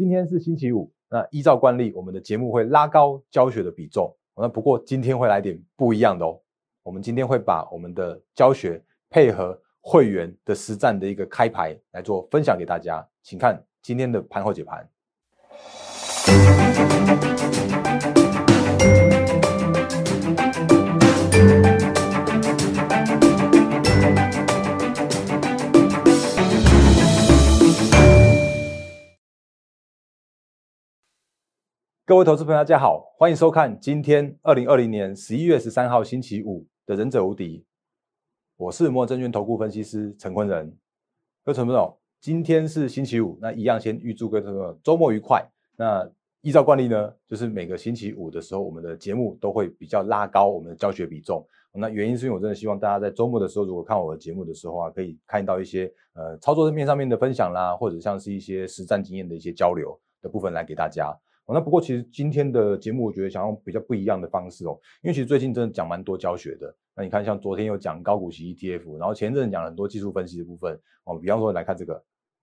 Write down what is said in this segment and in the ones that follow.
今天是星期五，那依照惯例，我们的节目会拉高教学的比重。那不过今天会来点不一样的哦，我们今天会把我们的教学配合会员的实战的一个开牌来做分享给大家，请看今天的盘后解盘。各位投资朋友，大家好，欢迎收看今天二零二零年十一月十三号星期五的《忍者无敌》，我是摩证券投顾分析师陈坤仁。各位朋友，今天是星期五，那一样先预祝各位朋友周末愉快。那依照惯例呢，就是每个星期五的时候，我们的节目都会比较拉高我们的教学比重。那原因是因为我真的希望大家在周末的时候，如果看我的节目的时候啊，可以看到一些呃操作面上面的分享啦，或者像是一些实战经验的一些交流的部分来给大家。那不过其实今天的节目，我觉得想用比较不一样的方式哦，因为其实最近真的讲蛮多教学的。那你看，像昨天有讲高股息 ETF，然后前阵讲很多技术分析的部分哦。比方说来看这个，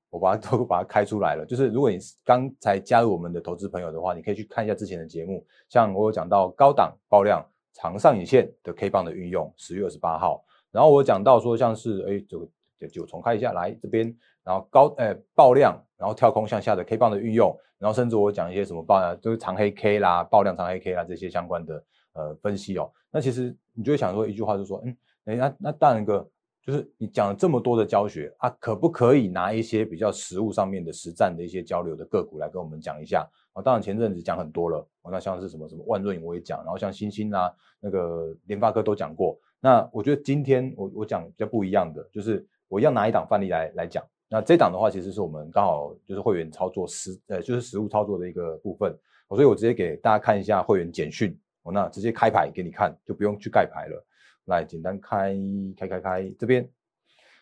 我把它 都把它开出来了。就是如果你刚才加入我们的投资朋友的话，你可以去看一下之前的节目。像我有讲到高档爆量长上影线的 K 棒的运用，十月二十八号。然后我讲到说像是哎，就就就重开一下来这边。然后高诶爆量，然后跳空向下的 K 棒的运用，然后甚至我讲一些什么爆量，就是长黑 K 啦、爆量长黑 K 啦这些相关的呃分析哦。那其实你就会想说一句话，就说嗯，哎那那当然哥就是你讲了这么多的教学啊，可不可以拿一些比较实物上面的实战的一些交流的个股来跟我们讲一下啊？当然前阵子讲很多了，那像是什么什么万润我也讲，然后像星星啊、那个联发科都讲过。那我觉得今天我我讲比较不一样的，就是我要拿一档范例来来讲。那这档的话，其实是我们刚好就是会员操作实呃，就是实物操作的一个部分，所以我直接给大家看一下会员简讯，我，那直接开牌给你看，就不用去盖牌了。来，简单开开开开这边，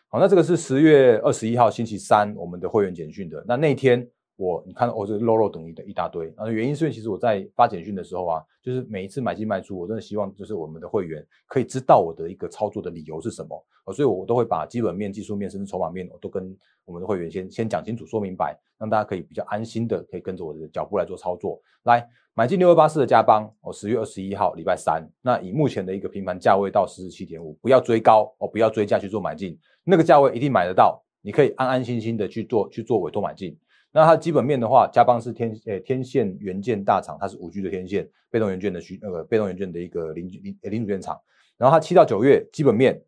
好，那这个是十月二十一号星期三我们的会员简讯的，那那天。我你看，我这漏漏等于的一大堆，啊，原因是因为其实我在发简讯的时候啊，就是每一次买进卖出，我真的希望就是我们的会员可以知道我的一个操作的理由是什么，啊，所以我都会把基本面、技术面甚至筹码面，我都跟我们的会员先先讲清楚、说明白，让大家可以比较安心的可以跟着我的脚步来做操作。来，买进六二八四的加邦，哦，十月二十一号礼拜三，那以目前的一个平盘价位到四十七点五，不要追高哦，不要追价去做买进，那个价位一定买得到，你可以安安心心的去做去做委托买进。那它基本面的话，嘉邦是天诶天线元件大厂，它是五 G 的天线被动元件的需那个被动元件的一个零零零组件厂。然后它七到九月基本面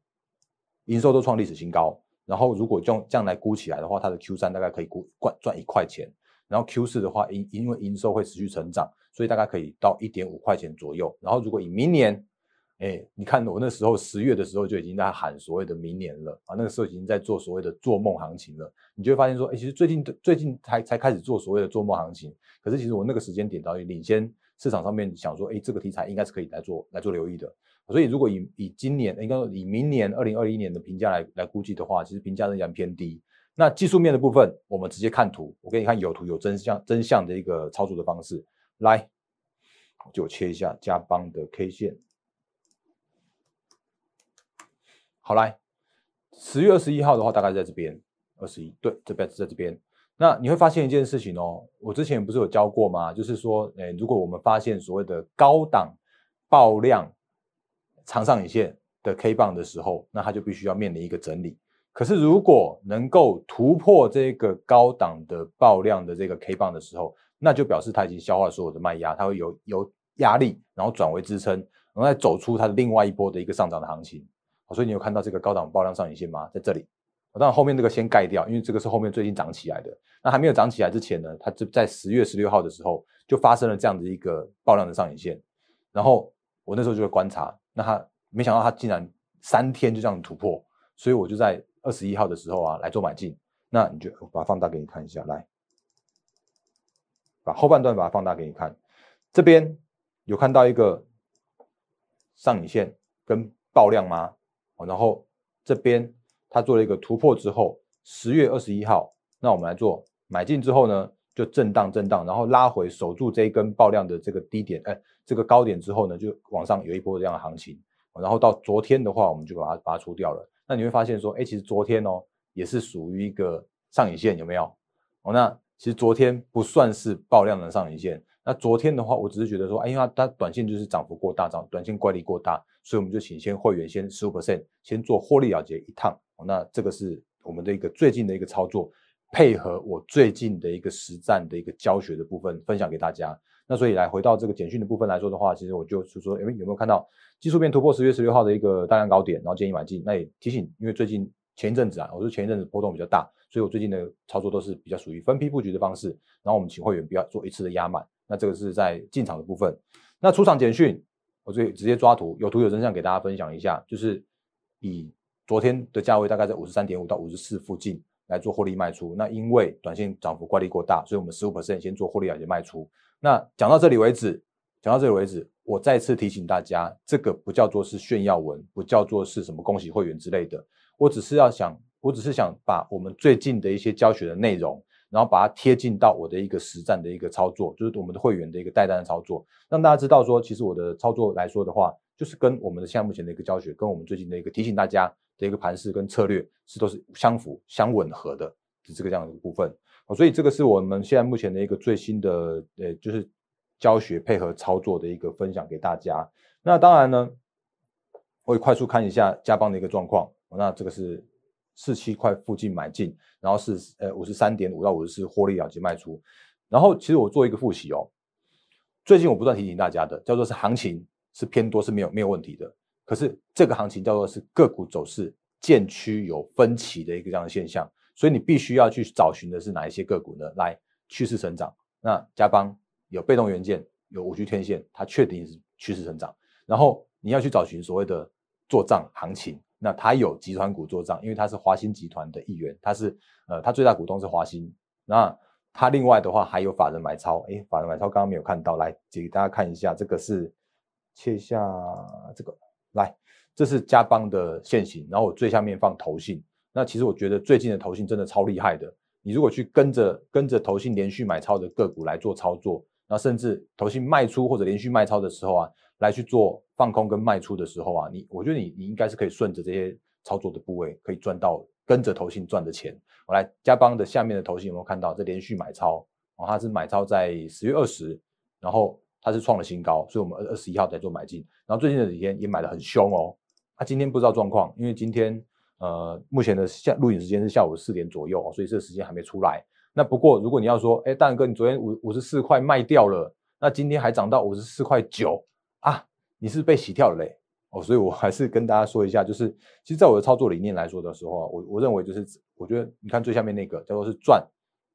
营收都创历史新高。然后如果用这样来估起来的话，它的 Q 三大概可以估赚赚一块钱。然后 Q 四的话，因因为营收会持续成长，所以大概可以到一点五块钱左右。然后如果以明年哎，你看我那时候十月的时候就已经在喊所谓的明年了啊，那个时候已经在做所谓的做梦行情了。你就会发现说，哎，其实最近最近才才开始做所谓的做梦行情，可是其实我那个时间点早已领先市场上面想说，哎，这个题材应该是可以来做来做留意的。所以如果以以今年应该以明年二零二一年的评价来来估计的话，其实评价仍然偏低。那技术面的部分，我们直接看图，我给你看有图有真相真相的一个操作的方式。来，就切一下加邦的 K 线。好来，十月二十一号的话，大概在这边，二十一对，这边是在这边。那你会发现一件事情哦，我之前不是有教过吗？就是说，诶，如果我们发现所谓的高档爆量长上影线的 K 棒的时候，那它就必须要面临一个整理。可是如果能够突破这个高档的爆量的这个 K 棒的时候，那就表示它已经消化所有的卖压，它会有有压力，然后转为支撑，然后再走出它的另外一波的一个上涨的行情。所以你有看到这个高档爆量上影线吗？在这里，当然后面这个先盖掉，因为这个是后面最近涨起来的。那还没有涨起来之前呢，它就在十月十六号的时候就发生了这样的一个爆量的上影线。然后我那时候就会观察，那它没想到它竟然三天就这样突破，所以我就在二十一号的时候啊来做买进。那你就把它放大给你看一下，来，把后半段把它放大给你看，这边有看到一个上影线跟爆量吗？然后这边它做了一个突破之后，十月二十一号，那我们来做买进之后呢，就震荡震荡，然后拉回守住这一根爆量的这个低点，哎，这个高点之后呢，就往上有一波这样的行情。然后到昨天的话，我们就把它把它出掉了。那你会发现说，哎，其实昨天哦也是属于一个上影线，有没有？哦，那其实昨天不算是爆量的上影线。那昨天的话，我只是觉得说，哎，因为它短线就是涨幅过大，涨短线怪力过大，所以我们就请先会员先十五 percent 先做获利了结一趟。那这个是我们的一个最近的一个操作，配合我最近的一个实战的一个教学的部分分享给大家。那所以来回到这个简讯的部分来说的话，其实我就是说，哎，有没有看到技术面突破十月十六号的一个大量高点，然后建议买进？那也提醒，因为最近前一阵子啊，我说前一阵子波动比较大，所以我最近的操作都是比较属于分批布局的方式。然后我们请会员不要做一次的压满。那这个是在进场的部分。那出场简讯，我这直接抓图，有图有真相给大家分享一下，就是以昨天的价位大概在五十三点五到五十四附近来做获利卖出。那因为短线涨幅怪力过大，所以我们十五 percent 先做获利了结卖出。那讲到这里为止，讲到这里为止，我再次提醒大家，这个不叫做是炫耀文，不叫做是什么恭喜会员之类的。我只是要想，我只是想把我们最近的一些教学的内容。然后把它贴近到我的一个实战的一个操作，就是我们的会员的一个带单的操作，让大家知道说，其实我的操作来说的话，就是跟我们的项目前的一个教学，跟我们最近的一个提醒大家的一个盘势跟策略是都是相符相吻合的，是这个这样的部分。所以这个是我们现在目前的一个最新的呃，就是教学配合操作的一个分享给大家。那当然呢，我也快速看一下加邦的一个状况。那这个是。四七块附近买进，然后是呃五十三点五到五十四获利了结卖出，然后其实我做一个复习哦，最近我不断提醒大家的叫做是行情是偏多是没有没有问题的，可是这个行情叫做是个股走势渐趋有分歧的一个这样的现象，所以你必须要去找寻的是哪一些个股呢？来趋势成长，那加邦有被动元件有五 G 天线，它确定是趋势成长，然后你要去找寻所谓的做账行情。那它有集团股做账，因为它是华兴集团的一员，他是呃，他最大股东是华兴。那他另外的话还有法人买超，诶，法人买超刚刚没有看到，来给大家看一下，这个是切下这个来，这是加邦的现形，然后我最下面放投信。那其实我觉得最近的投信真的超厉害的，你如果去跟着跟着投信连续买超的个股来做操作，那甚至投信卖出或者连续卖超的时候啊。来去做放空跟卖出的时候啊，你我觉得你你应该是可以顺着这些操作的部位，可以赚到跟着投信赚的钱。我来加邦的下面的投信有没有看到？这连续买超哦，它是买超在十月二十，然后它是创了新高，所以我们二二十一号在做买进，然后最近这几天也买的很凶哦。它今天不知道状况，因为今天呃目前的下录影时间是下午四点左右所以这个时间还没出来。那不过如果你要说，哎，大哥，你昨天五五十四块卖掉了，那今天还涨到五十四块九。啊，你是被洗跳了嘞哦，所以我还是跟大家说一下，就是其实，在我的操作理念来说的时候啊，我我认为就是，我觉得你看最下面那个叫做是赚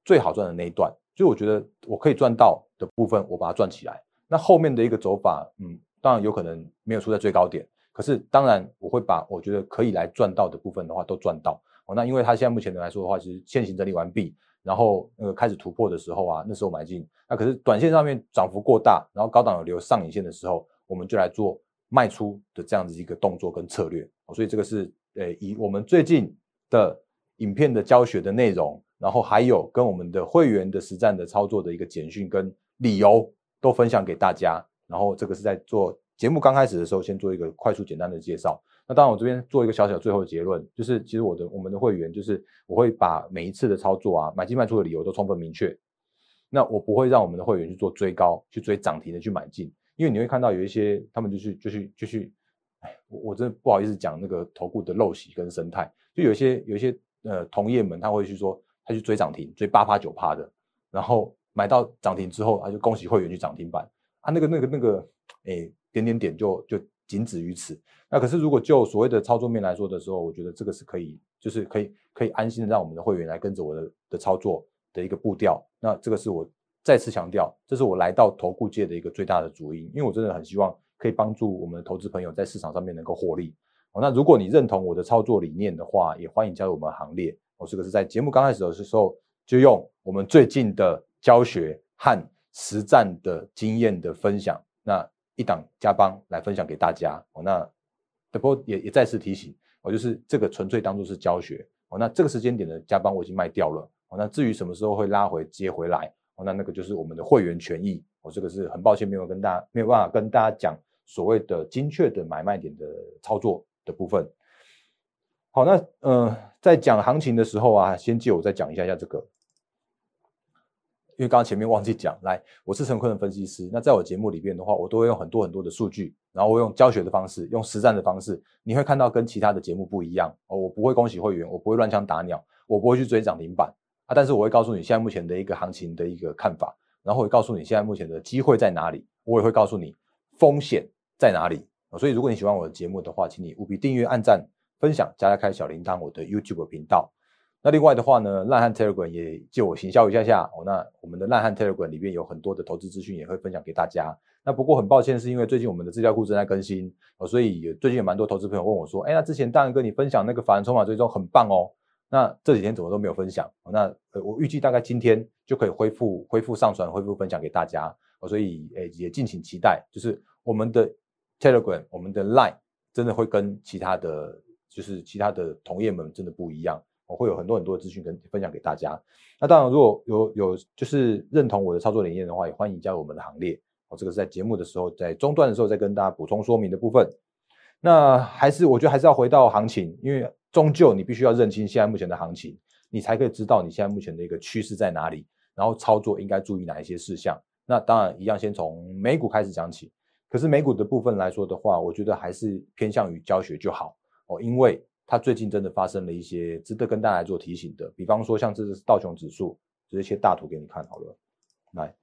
最好赚的那一段，就我觉得我可以赚到的部分，我把它赚起来。那后面的一个走法，嗯，当然有可能没有出在最高点，可是当然我会把我觉得可以来赚到的部分的话都赚到哦。那因为它现在目前的来说的话，其实现行整理完毕，然后那个开始突破的时候啊，那时候买进，那可是短线上面涨幅过大，然后高档有留上影线的时候。我们就来做卖出的这样子一个动作跟策略，所以这个是呃以我们最近的影片的教学的内容，然后还有跟我们的会员的实战的操作的一个简讯跟理由都分享给大家。然后这个是在做节目刚开始的时候，先做一个快速简单的介绍。那当然我这边做一个小小最后的结论，就是其实我的我们的会员就是我会把每一次的操作啊买进卖出的理由都充分明确。那我不会让我们的会员去做追高去追涨停的去买进。因为你会看到有一些，他们就去就去就去，哎，我我真的不好意思讲那个投顾的陋习跟生态，就有一些有一些呃同业们他会去说，他去追涨停，追八趴九趴的，然后买到涨停之后，他就恭喜会员去涨停板，啊那个那个那个，哎点点点就就仅止于此。那可是如果就所谓的操作面来说的时候，我觉得这个是可以，就是可以可以安心的让我们的会员来跟着我的的操作的一个步调。那这个是我。再次强调，这是我来到投顾界的一个最大的主因，因为我真的很希望可以帮助我们的投资朋友在市场上面能够获利。哦，那如果你认同我的操作理念的话，也欢迎加入我们行列。我这个是在节目刚开始的时候就用我们最近的教学和实战的经验的分享，那一档加帮来分享给大家。哦，那不过也也再次提醒，我就是这个纯粹当做是教学。哦，那这个时间点的加帮我已经卖掉了。哦，那至于什么时候会拉回接回来？哦，那那个就是我们的会员权益，我这个是很抱歉没有跟大家没有办法跟大家讲所谓的精确的买卖点的操作的部分。好，那呃，在讲行情的时候啊，先借我再讲一下下这个因为刚刚前面忘记讲，来，我是陈坤的分析师。那在我节目里边的话，我都会用很多很多的数据，然后我用教学的方式，用实战的方式，你会看到跟其他的节目不一样哦。我不会恭喜会员，我不会乱枪打鸟，我不会去追涨停板但是我会告诉你现在目前的一个行情的一个看法，然后会告诉你现在目前的机会在哪里，我也会告诉你风险在哪里。所以如果你喜欢我的节目的话，请你务必订阅、按赞、分享、加开小铃铛，我的 YouTube 频道。那另外的话呢，烂汉 Telegram 也借我行销一下下哦。那我们的烂汉 Telegram 里面有很多的投资资讯，也会分享给大家。那不过很抱歉，是因为最近我们的资料库正在更新哦，所以最近有蛮多投资朋友问我说：“哎，那之前大仁哥你分享那个法人筹码追踪很棒哦，那这几天怎么都没有分享？”那呃，我预计大概今天就可以恢复恢复上传、恢复分享给大家。所以诶，也敬请期待，就是我们的 Telegram、我们的 Line 真的会跟其他的就是其他的同业们真的不一样。我会有很多很多的资讯跟分享给大家。那当然，如果有有就是认同我的操作理念的话，也欢迎加入我们的行列。哦，这个是在节目的时候，在中段的时候再跟大家补充说明的部分。那还是我觉得还是要回到行情，因为终究你必须要认清现在目前的行情，你才可以知道你现在目前的一个趋势在哪里，然后操作应该注意哪一些事项。那当然一样，先从美股开始讲起。可是美股的部分来说的话，我觉得还是偏向于教学就好哦，因为。它最近真的发生了一些值得跟大家做提醒的，比方说像这是道琼指数，直接切大图给你看好了。来，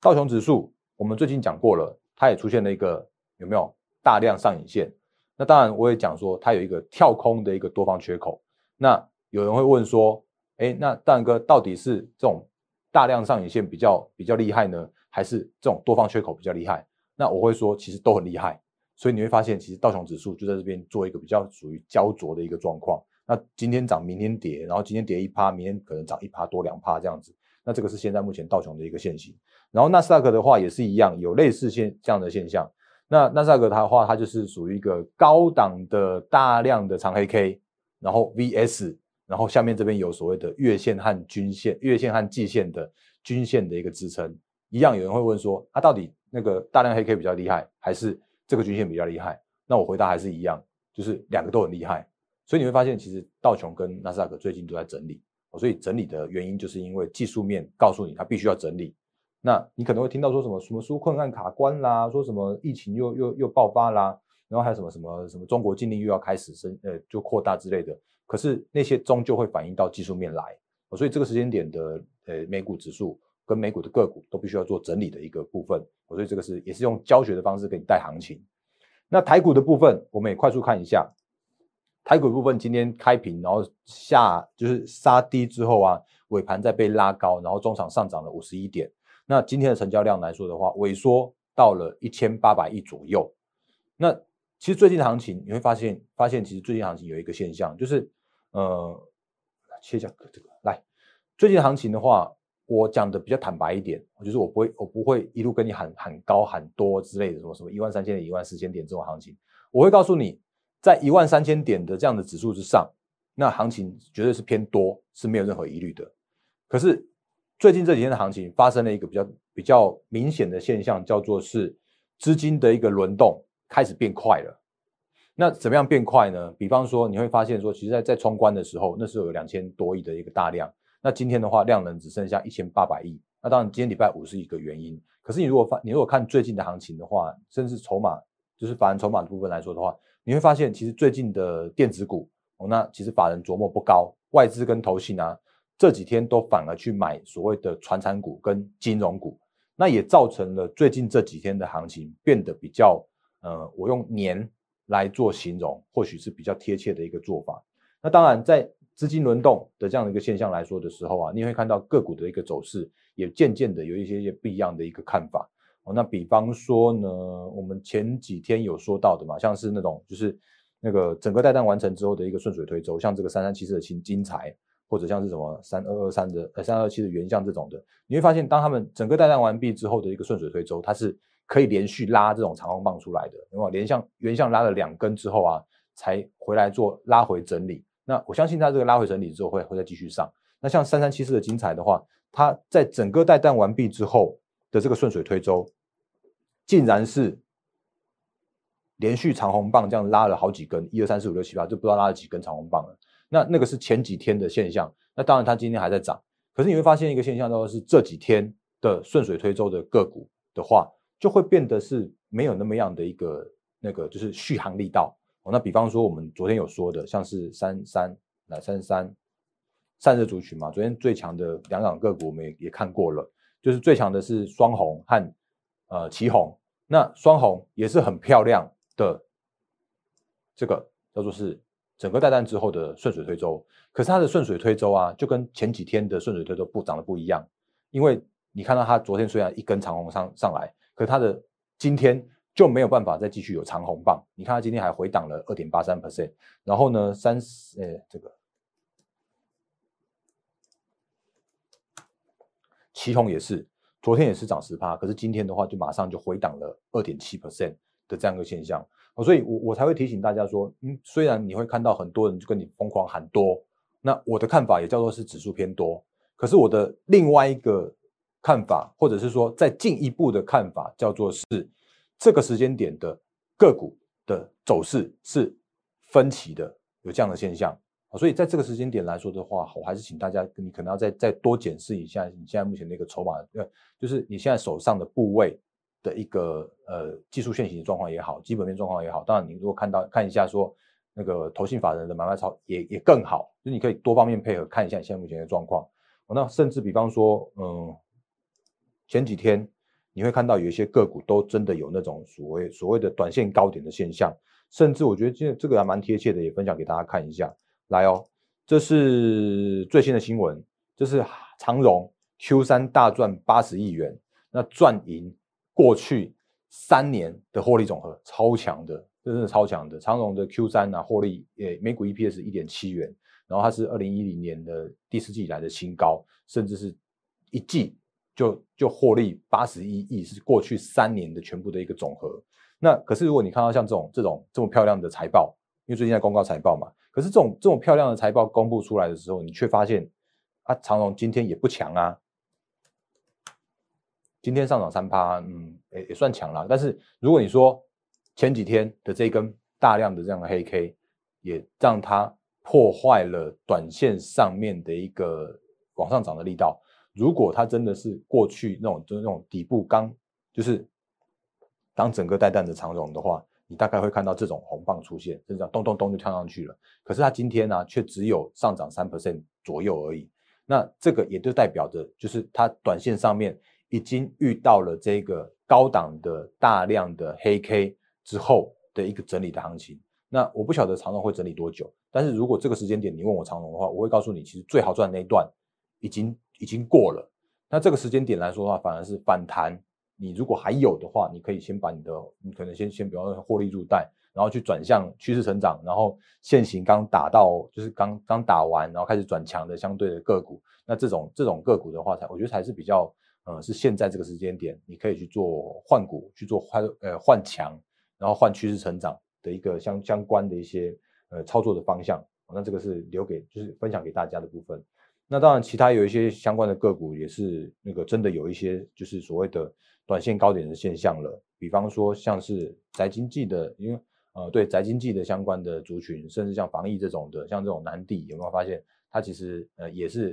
道琼指数，我们最近讲过了，它也出现了一个有没有大量上影线？那当然我也讲说它有一个跳空的一个多方缺口。那有人会问说，哎，那蛋哥到底是这种大量上影线比较比较厉害呢，还是这种多方缺口比较厉害？那我会说，其实都很厉害。所以你会发现，其实道琼指数就在这边做一个比较属于焦灼的一个状况。那今天涨，明天跌，然后今天跌一趴，明天可能涨一趴多两趴这样子。那这个是现在目前道琼的一个现形。然后纳斯达克的话也是一样，有类似现这样的现象。那纳斯达克它的话，它就是属于一个高档的大量的长黑 K，然后 VS，然后下面这边有所谓的月线和均线、月线和季线的均线的一个支撑。一样有人会问说，它到底那个大量黑 K 比较厉害，还是？这个均线比较厉害，那我回答还是一样，就是两个都很厉害。所以你会发现，其实道琼跟纳斯达克最近都在整理。所以整理的原因，就是因为技术面告诉你它必须要整理。那你可能会听到说什么什么纾困案卡关啦，说什么疫情又又又爆发啦，然后还有什么什么什么中国禁令又要开始升呃就扩大之类的。可是那些终究会反映到技术面来。所以这个时间点的呃美股指数。跟美股的个股都必须要做整理的一个部分，所以这个是也是用教学的方式给你带行情。那台股的部分，我们也快速看一下。台股部分今天开平，然后下就是杀低之后啊，尾盘再被拉高，然后中场上涨了五十一点。那今天的成交量来说的话，萎缩到了一千八百亿左右。那其实最近的行情你会发现，发现其实最近行情有一个现象，就是呃，切一下这个来，最近行情的话。我讲的比较坦白一点，就是我不会，我不会一路跟你喊喊高喊多之类的，什么什么一万三千点、一万四千点这种行情，我会告诉你，在一万三千点的这样的指数之上，那行情绝对是偏多，是没有任何疑虑的。可是最近这几天的行情发生了一个比较比较明显的现象，叫做是资金的一个轮动开始变快了。那怎么样变快呢？比方说你会发现说，其实在在冲关的时候，那时候有两千多亿的一个大量。那今天的话，量能只剩下一千八百亿。那当然，今天礼拜五是一个原因。可是你如果发，你如果看最近的行情的话，甚至筹码，就是法人筹码的部分来说的话，你会发现，其实最近的电子股，哦，那其实法人琢磨不高，外资跟投信啊，这几天都反而去买所谓的传产股跟金融股，那也造成了最近这几天的行情变得比较，呃，我用年来做形容，或许是比较贴切的一个做法。那当然在。资金轮动的这样的一个现象来说的时候啊，你会看到个股的一个走势也渐渐的有一些些不一样的一个看法哦。那比方说呢，我们前几天有说到的嘛，像是那种就是那个整个带单完成之后的一个顺水推舟，像这个三三七四的金金财，或者像是什么三二二三的呃三二七的原像这种的，你会发现当他们整个带弹完毕之后的一个顺水推舟，它是可以连续拉这种长红棒出来的，因为连向原像拉了两根之后啊，才回来做拉回整理。那我相信它这个拉回整理之后会会再继续上。那像三三七四的精彩的话，它在整个带弹完毕之后的这个顺水推舟，竟然是连续长红棒这样拉了好几根，一二三四五六七八，就不知道拉了几根长红棒了。那那个是前几天的现象。那当然它今天还在涨，可是你会发现一个现象，就是这几天的顺水推舟的个股的话，就会变得是没有那么样的一个那个就是续航力道。哦，那比方说我们昨天有说的，像是三三来三三散热族群嘛，昨天最强的两档个股我们也也看过了，就是最强的是双红和呃旗红，那双红也是很漂亮的，这个叫做是整个带弹之后的顺水推舟，可是它的顺水推舟啊，就跟前几天的顺水推舟不涨得不一样，因为你看到它昨天虽然一根长红上上来，可它的今天。就没有办法再继续有长红棒。你看它今天还回档了二点八三 percent，然后呢，三十呃这个旗红也是，昨天也是涨十趴，可是今天的话就马上就回档了二点七 percent 的这样一个现象。所以我我才会提醒大家说，嗯，虽然你会看到很多人就跟你疯狂喊多，那我的看法也叫做是指数偏多，可是我的另外一个看法，或者是说再进一步的看法，叫做是。这个时间点的个股的走势是分歧的，有这样的现象啊，所以在这个时间点来说的话，我还是请大家，你可能要再再多检视一下你现在目前的一个筹码，呃，就是你现在手上的部位的一个呃技术现行的状况也好，基本面状况也好。当然，你如果看到看一下说那个投信法人的买卖超也也更好，就你可以多方面配合看一下现在目前的状况。那甚至比方说，嗯，前几天。你会看到有一些个股都真的有那种所谓所谓的短线高点的现象，甚至我觉得这这个还蛮贴切的，也分享给大家看一下。来哦，这是最新的新闻，这是长荣 Q 三大赚八十亿元，那赚赢过去三年的获利总和，超强的，真的超强的。长荣的 Q 三啊，获利诶每股 EPS 一点七元，然后它是二零一零年的第四季以来的新高，甚至是一季。就就获利八十一亿，是过去三年的全部的一个总和。那可是如果你看到像这种这种这么漂亮的财报，因为最近在公告财报嘛，可是这种这种漂亮的财报公布出来的时候，你却发现啊，长荣今天也不强啊，今天上涨三趴，嗯，也也算强了。但是如果你说前几天的这根大量的这样的黑 K，也让它破坏了短线上面的一个往上涨的力道。如果它真的是过去那种就是那种底部刚就是当整个带弹的长龙的话，你大概会看到这种红棒出现，就这样咚咚咚就跳上去了。可是它今天呢，却只有上涨三 percent 左右而已。那这个也就代表着，就是它短线上面已经遇到了这个高档的大量的黑 K 之后的一个整理的行情。那我不晓得长龙会整理多久，但是如果这个时间点你问我长龙的话，我会告诉你，其实最好赚那一段已经。已经过了，那这个时间点来说的话，反而是反弹。你如果还有的话，你可以先把你的，你可能先先比方说获利入袋，然后去转向趋势成长，然后现行刚打到就是刚刚打完，然后开始转强的相对的个股。那这种这种个股的话，才我觉得才是比较，呃，是现在这个时间点，你可以去做换股，去做换呃换强，然后换趋势成长的一个相相关的一些呃操作的方向。那这个是留给就是分享给大家的部分。那当然，其他有一些相关的个股也是那个真的有一些就是所谓的短线高点的现象了。比方说像是宅经济的，因为呃对宅经济的相关的族群，甚至像防疫这种的，像这种南地，有没有发现它其实呃也是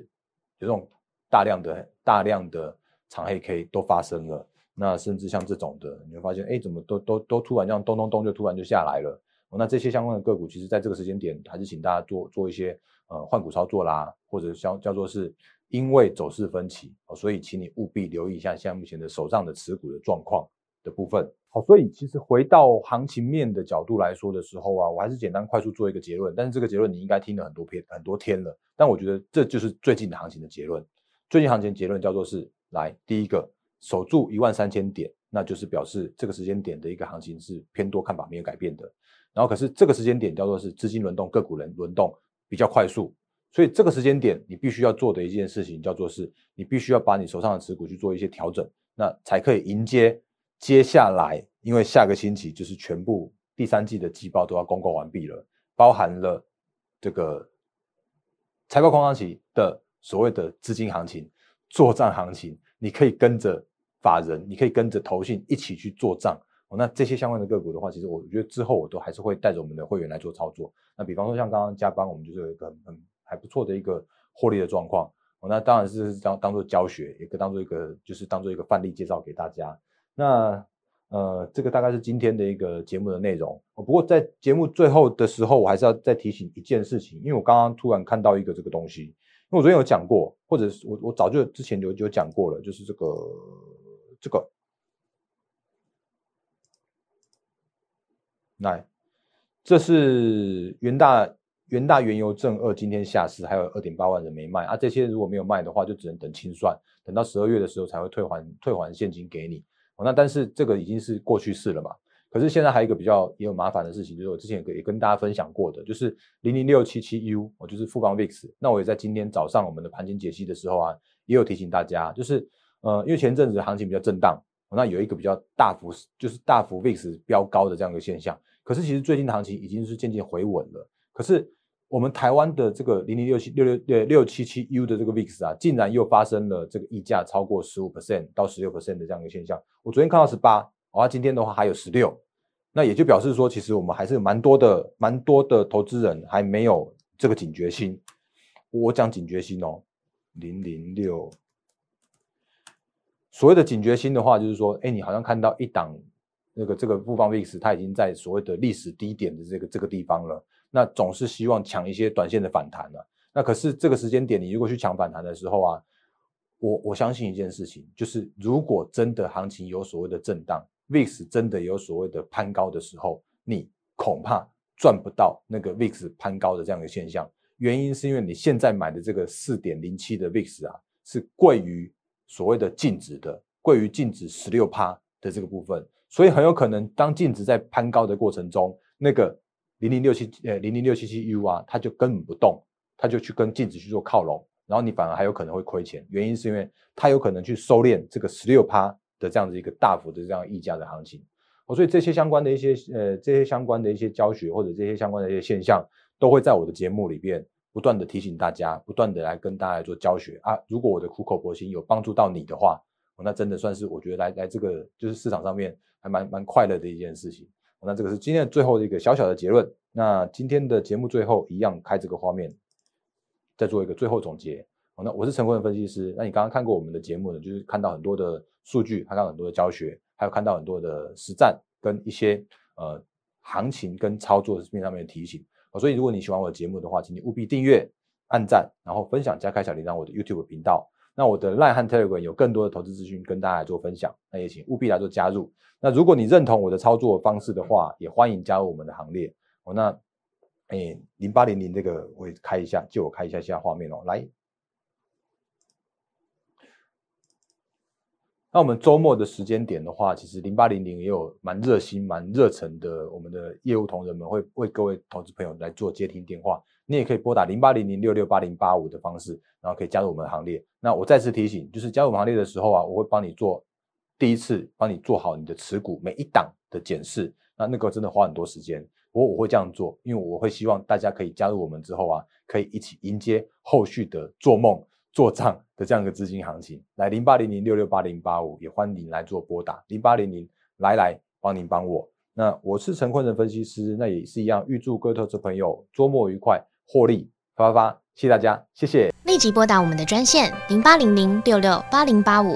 有这种大量的大量的长黑 K 都发生了。那甚至像这种的，你会发现哎怎么都都都突然这样咚咚咚就突然就下来了。那这些相关的个股，其实在这个时间点，还是请大家做做一些。呃，换股操作啦，或者叫叫做是因为走势分歧，所以请你务必留意一下现在目前的手上的持股的状况的部分。好，所以其实回到行情面的角度来说的时候啊，我还是简单快速做一个结论。但是这个结论你应该听了很多篇很多天了，但我觉得这就是最近的行情的结论。最近行情结论叫做是来第一个守住一万三千点，那就是表示这个时间点的一个行情是偏多看法没有改变的。然后可是这个时间点叫做是资金轮动，个股轮轮动。比较快速，所以这个时间点你必须要做的一件事情叫做是，你必须要把你手上的持股去做一些调整，那才可以迎接接下来，因为下个星期就是全部第三季的季报都要公告完毕了，包含了这个财报空窗期的所谓的资金行情、做账行情，你可以跟着法人，你可以跟着投信一起去做账。那这些相关的个股的话，其实我觉得之后我都还是会带着我们的会员来做操作。那比方说像刚刚加班，我们就是有一个很还不错的一个获利的状况。那当然是当当做教学，也可当做一个就是当做一个范例介绍给大家。那呃，这个大概是今天的一个节目的内容。不过在节目最后的时候，我还是要再提醒一件事情，因为我刚刚突然看到一个这个东西，因为我昨天有讲过，或者是我我早就之前有有讲过了，就是这个这个，来，这是元大元大原油正二今天下市，还有二点八万人没卖啊，这些如果没有卖的话，就只能等清算，等到十二月的时候才会退还退还现金给你。那但是这个已经是过去式了嘛？可是现在还有一个比较也有麻烦的事情，就是我之前也跟大家分享过的，就是零零六七七 U，我就是富邦 VIX。那我也在今天早上我们的盘前解析的时候啊，也有提醒大家，就是呃，因为前阵子行情比较震荡，那有一个比较大幅就是大幅 VIX 飙高的这样一个现象。可是其实最近的行情已经是渐渐回稳了。可是我们台湾的这个零零六七六六六六七七 U 的这个 VIX 啊，竟然又发生了这个溢价超过十五 percent 到十六 percent 的这样一个现象。我昨天看到十八，哦，今天的话还有十六，那也就表示说，其实我们还是蛮多的，蛮多的投资人还没有这个警觉心。我讲警觉心哦，零零六，所谓的警觉心的话，就是说，哎，你好像看到一档那个这个富邦 VIX，它已经在所谓的历史低点的这个这个地方了。那总是希望抢一些短线的反弹了。那可是这个时间点，你如果去抢反弹的时候啊，我我相信一件事情，就是如果真的行情有所谓的震荡，VIX 真的有所谓的攀高的时候，你恐怕赚不到那个 VIX 攀高的这样的现象。原因是因为你现在买的这个四点零七的 VIX 啊，是贵于所谓的净值的，贵于净值十六趴的这个部分，所以很有可能当净值在攀高的过程中，那个。零零六七呃零零六七七 U 啊，它就根本不动，它就去跟净值去做靠拢，然后你反而还有可能会亏钱。原因是因为它有可能去收敛这个十六趴的这样子一个大幅的这样溢价的行情。哦，所以这些相关的一些呃这些相关的一些教学或者这些相关的一些现象，都会在我的节目里边不断的提醒大家，不断的来跟大家做教学啊。如果我的苦口婆心有帮助到你的话，那真的算是我觉得来来这个就是市场上面还蛮蛮快乐的一件事情。那这个是今天的最后的一个小小的结论。那今天的节目最后一样开这个画面，再做一个最后总结。好，那我是陈坤的分析师。那你刚刚看过我们的节目呢，就是看到很多的数据，看到很多的教学，还有看到很多的实战跟一些呃行情跟操作面上面的提醒。所以如果你喜欢我的节目的话，请你务必订阅、按赞，然后分享加开小铃铛我的 YouTube 频道。那我的 Line 和 Telegram 有更多的投资资讯跟大家来做分享，那也请务必来做加入。那如果你认同我的操作方式的话，也欢迎加入我们的行列。哦，那，哎，零八零零这个我也开一下，借我开一下下画面哦。来，那我们周末的时间点的话，其实零八零零也有蛮热心、蛮热忱的，我们的业务同仁们会为各位投资朋友来做接听电话。你也可以拨打零八零零六六八零八五的方式，然后可以加入我们的行列。那我再次提醒，就是加入我们行列的时候啊，我会帮你做第一次，帮你做好你的持股每一档的检视。那那个真的花很多时间，我我会这样做，因为我会希望大家可以加入我们之后啊，可以一起迎接后续的做梦做账的这样一个资金行情。来零八零零六六八零八五，也欢迎来做拨打零八零零来来帮您帮我。那我是陈坤的分析师，那也是一样，预祝各位投资朋友周末愉快。获利发发发！谢谢大家，谢谢。立即拨打我们的专线零八零零六六八零八五